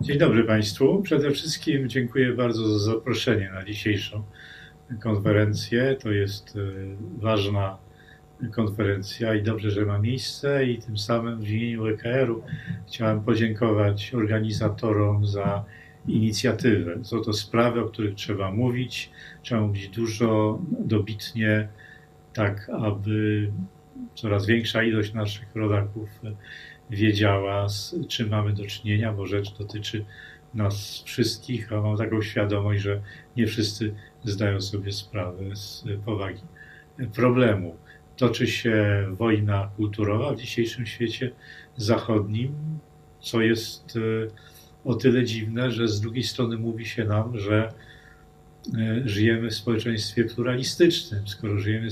Dzień dobry Państwu. Przede wszystkim dziękuję bardzo za zaproszenie na dzisiejszą konferencję. To jest e, ważna konferencja i dobrze, że ma miejsce i tym samym w imieniu EKR-u chciałem podziękować organizatorom za inicjatywę. Są to sprawy, o których trzeba mówić, trzeba mówić dużo, dobitnie, tak aby coraz większa ilość naszych rodaków wiedziała, z czym mamy do czynienia, bo rzecz dotyczy nas wszystkich, a mam taką świadomość, że nie wszyscy zdają sobie sprawę z powagi problemu. Toczy się wojna kulturowa w dzisiejszym świecie zachodnim, co jest e, o tyle dziwne, że z drugiej strony mówi się nam, że żyjemy w społeczeństwie pluralistycznym. Skoro żyjemy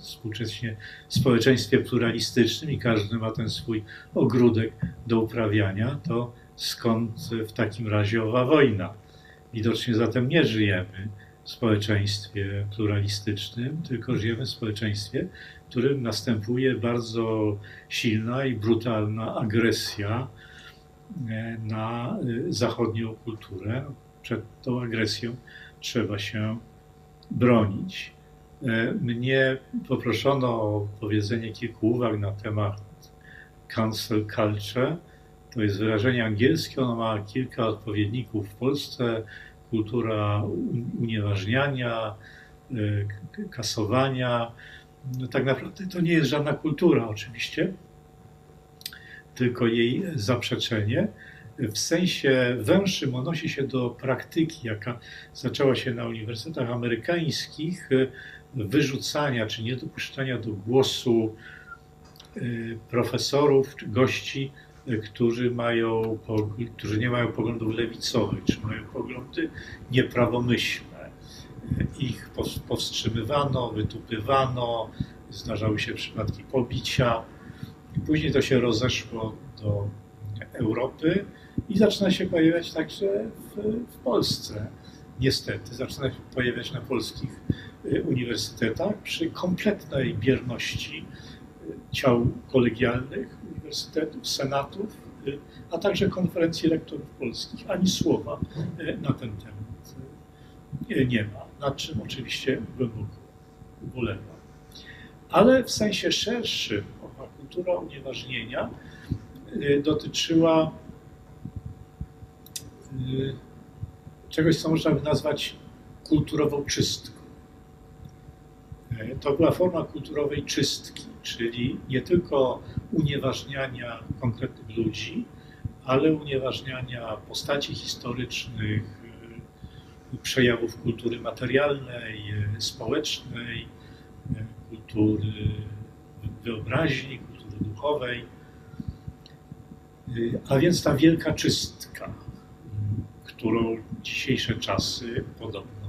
współcześnie w społeczeństwie pluralistycznym i każdy ma ten swój ogródek do uprawiania, to skąd w takim razie owa wojna? Widocznie zatem nie żyjemy w społeczeństwie pluralistycznym, tylko żyjemy w społeczeństwie, w którym następuje bardzo silna i brutalna agresja e, na e, zachodnią kulturę. Przed tą agresją trzeba się bronić. E, mnie poproszono o powiedzenie kilku uwag na temat cancel culture. To jest wyrażenie angielskie, ono ma kilka odpowiedników w Polsce kultura unieważniania, e, kasowania. No tak naprawdę to nie jest żadna kultura, oczywiście, tylko jej zaprzeczenie. W sensie węższym odnosi się do praktyki, jaka zaczęła się na uniwersytetach amerykańskich, e, wyrzucania czy niedopuszczania do głosu e, profesorów czy gości którzy, mają, którzy nie mają poglądów lewicowych, czy mają poglądy nieprawomyślne. Ich powstrzymywano, wytupywano, zdarzały się przypadki pobicia. Później to się rozeszło do Europy i zaczyna się pojawiać także w, w Polsce. Niestety, zaczyna się pojawiać na polskich y, uniwersytetach przy kompletnej bierności y, ciał kolegialnych, uniwersytetów, senatów, y, a także konferencji rektorów polskich. Ani słowa na ten temat nie ma, nad czym oczywiście głęboko ubolewam. Ale w sensie szerszym owa kultura unieważnienia dotyczyła czegoś, co można by nazwać kulturową czystką. To była forma kulturowej czystki czyli nie tylko unieważniania konkretnych ludzi, ale unieważniania postaci historycznych, y, przejawów kultury materialnej, y, społecznej, y, kultury wyobraźni, kultury duchowej. A więc ta wielka czystka, którą dzisiejsze czasy podobno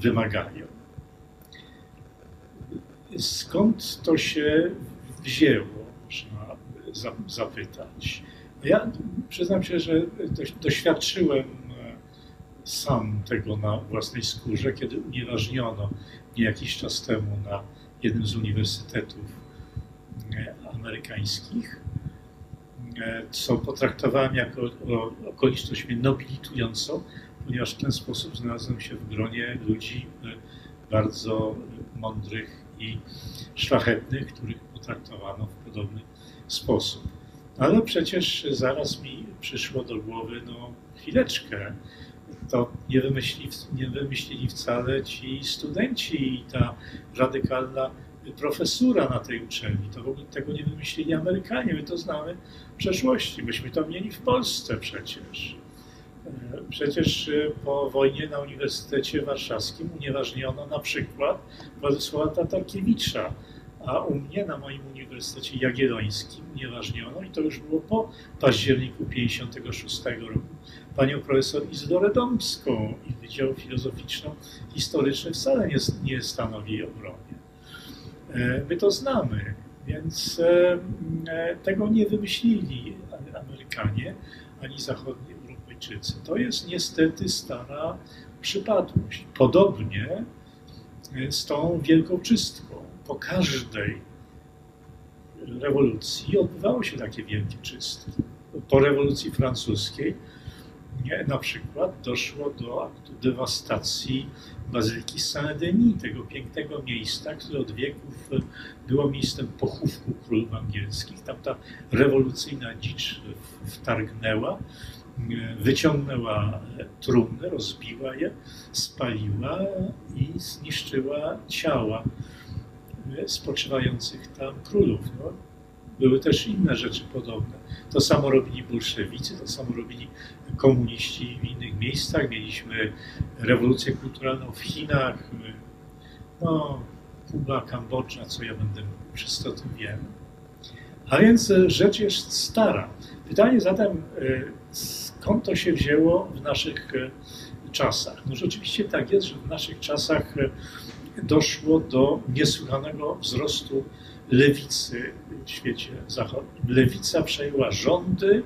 wymagają skąd to się wzięło, można zapytać. Ja przyznam się, że doświadczyłem e, sam tego na własnej skórze, kiedy unieważniono nie jakiś czas temu na jednym z uniwersytetów e, amerykańskich, co potraktowałem jako okoliczność mnie nobilitującą, ponieważ w ten sposób znalazłem się w gronie ludzi bardzo mądrych i szlachetnych, których potraktowano w podobny sposób. Ale przecież zaraz mi przyszło do głowy, no chwileczkę, to nie wymyślili, nie wymyślili wcale ci studenci i ta radykalna profesura na tej uczelni. To w ogóle tego nie wymyślili Amerykanie, my to znamy w przeszłości. Myśmy to mieli w Polsce przecież. Przecież y, po wojnie na Uniwersytecie Warszawskim unieważniono na przykład Władysława Tatarkiewicza, a u mnie na moim Uniwersytecie Jagiellońskim unieważniono, i to już było po październiku 1956 roku, panią profesor Izydorę Dąbską i Wydział Filozoficzno-Historyczny wcale nie, nie stanowi. E, my to znamy, więc e, e, tego nie wymyślili Amerykanie ani zachodni Chińczycy. To jest niestety stara przypadłość. Podobnie e, z tą wielką czystką. Po każdej rewolucji odbywały się takie wielkie czystki. Po rewolucji francuskiej Na przykład doszło do aktu dewastacji Bazyliki Saint-Denis, tego pięknego miejsca, które od wieków było miejscem pochówku królów angielskich. Tam ta rewolucyjna dzicz wtargnęła, wyciągnęła trumny, rozbiła je, spaliła i zniszczyła ciała spoczywających tam królów. No, były też inne rzeczy podobne. To samo robili bolszewicy, to samo robili komuniści w innych miejscach. Mieliśmy rewolucję kulturalną w Chinach, no, Kuba, Kambodża, co ja będę wszyscy o tym wiem. A więc e, rzecz jest stara. Pytanie zatem, e, skąd to się wzięło w naszych e, czasach? No rzeczywiście tak jest, że w naszych czasach doszło do niesłychanego wzrostu lewicy w świecie zachodnim. Lewica przejęła rządy,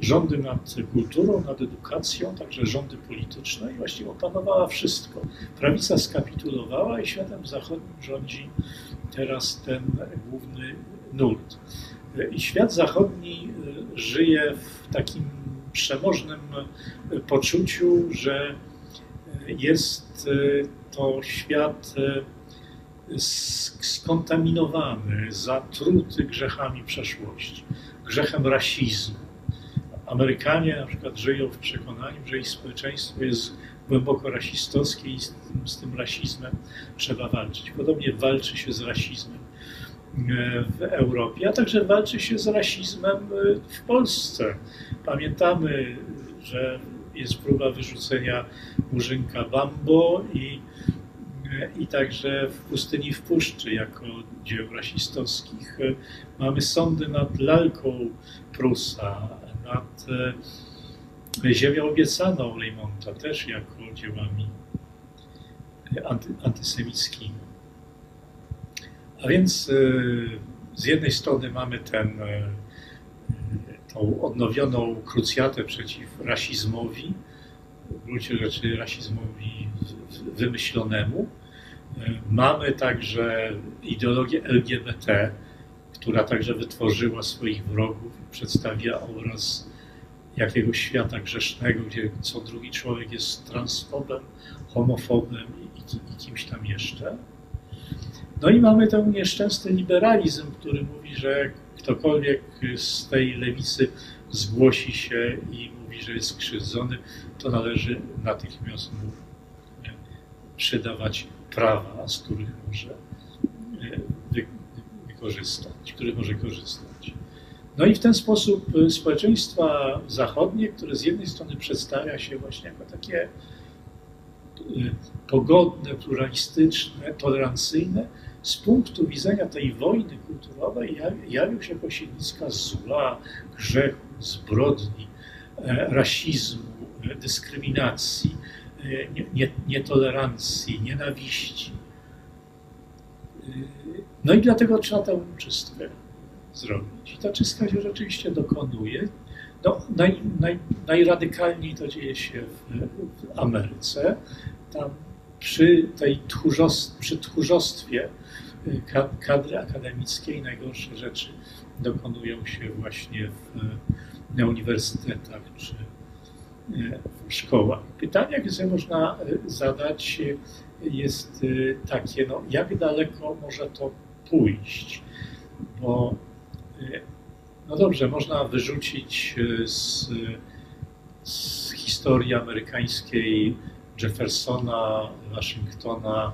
rządy nad kulturą, nad edukacją, także rządy polityczne i właściwie opanowała wszystko. Prawica skapitulowała i światem zachodnim rządzi teraz ten główny nurt. I świat zachodni e, żyje w takim przemożnym poczuciu, że jest e, to świat skontaminowany, zatruty grzechami przeszłości, grzechem rasizmu. Amerykanie na przykład żyją w przekonaniu, że ich społeczeństwo jest głęboko rasistowskie i z tym, z tym rasizmem trzeba walczyć. Podobnie walczy się z rasizmem e, w Europie, a także walczy się z rasizmem e, w Polsce. Pamiętamy, że jest próba wyrzucenia murzynka Bambo i i także w pustyni w puszczy jako dzieł rasistowskich. Mamy sądy nad lalką Prusa, nad e, ziemią obiecaną Lejmonta też jako dziełami anty, antysemickimi. A więc e, z jednej strony mamy ten, e, tą odnowioną krucjatę przeciw rasizmowi, w gruncie rzeczy rasizmowi wymyślonemu, Mamy także ideologię LGBT, która także wytworzyła swoich wrogów i przedstawia obraz jakiegoś świata grzesznego, gdzie co drugi człowiek jest transfobem, homofobem i, i, i kimś tam jeszcze. No i mamy ten nieszczęsny liberalizm, który mówi, że ktokolwiek z tej lewicy zgłosi się i mówi, że jest skrzywdzony, to należy natychmiast mu przydawać prawa, z których może e, wykorzystać, których może korzystać. No i w ten sposób e, społeczeństwa zachodnie, które z jednej strony przedstawia się właśnie jako takie e, pogodne, pluralistyczne, tolerancyjne, z punktu widzenia tej wojny kulturowej jawią się siedliska zła, grzechu, zbrodni, rasizmu, dyskryminacji, nietolerancji, nienawiści. No i dlatego trzeba tę czystkę zrobić. I ta czystka się rzeczywiście dokonuje. No, naj, naj, najradykalniej to dzieje się w, w Ameryce. Tam przy tej tchórzost, przy tchórzostwie y, kadry akademickiej najgorsze rzeczy dokonują się właśnie w, na uniwersytetach czy szkołach. Pytanie, jakie można e, zadać, jest e, takie, no, jak daleko może to pójść? Bo e, no dobrze, można wyrzucić z, z historii amerykańskiej Jeffersona, Waszyngtona,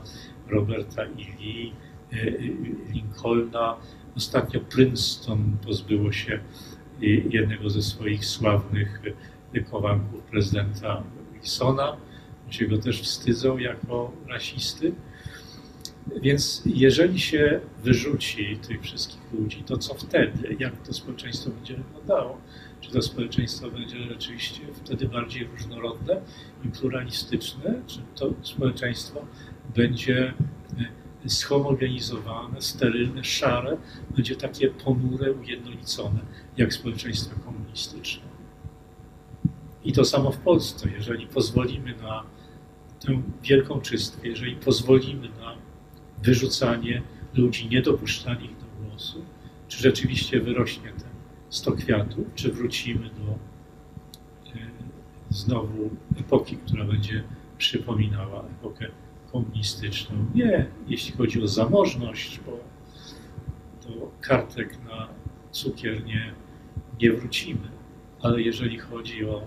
Roberta E. Lee, Lincolna. Ostatnio Princeton pozbyło się jednego ze swoich sławnych wychowanków prezydenta Wilsona, się go też wstydzą jako rasisty. Więc jeżeli się wyrzuci tych wszystkich ludzi, to co wtedy? Jak to społeczeństwo będzie wyglądało? Czy to społeczeństwo będzie rzeczywiście wtedy bardziej różnorodne i pluralistyczne? Czy to społeczeństwo będzie e, schomogenizowane, sterylne, szare, będzie takie ponure, ujednolicone, jak społeczeństwo komunistyczne? I to samo w Polsce. Jeżeli pozwolimy na tę wielką czystkę, jeżeli pozwolimy na wyrzucanie ludzi, niedopuszczanie ich do głosu, czy rzeczywiście wyrośnie ten sto kwiatów, czy wrócimy do, e, znowu epoki, która będzie przypominała epokę komunistyczną. Nie, jeśli chodzi o zamożność, bo do kartek na cukier nie, nie wrócimy, ale jeżeli chodzi o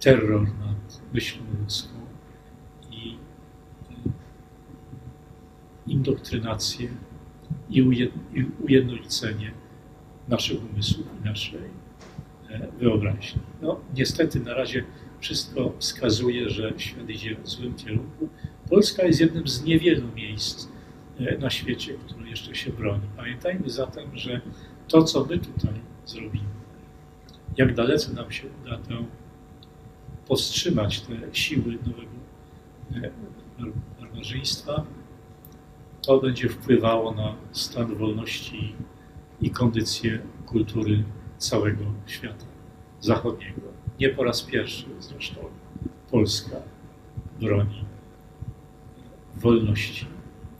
terror nad myślą ludzką i indoktrynację i ujednolicenie naszych umysłów i naszej e, wyobraźni. No, niestety na razie wszystko wskazuje, że świat idzie w złym kierunku. Polska jest jednym z niewielu miejsc e, na świecie, które jeszcze się broni. Pamiętajmy zatem, że to, co my tutaj zrobimy, jak dalece nam się uda tę powstrzymać te siły nowego e, barbarzyństwa, to będzie wpływało na stan wolności i kondycję kultury całego świata zachodniego. Nie po raz pierwszy zresztą Polska broni wolności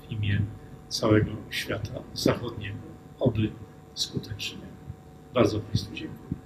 w imię całego świata zachodniego. Oby skutecznie. Bardzo Państwu dziękuję.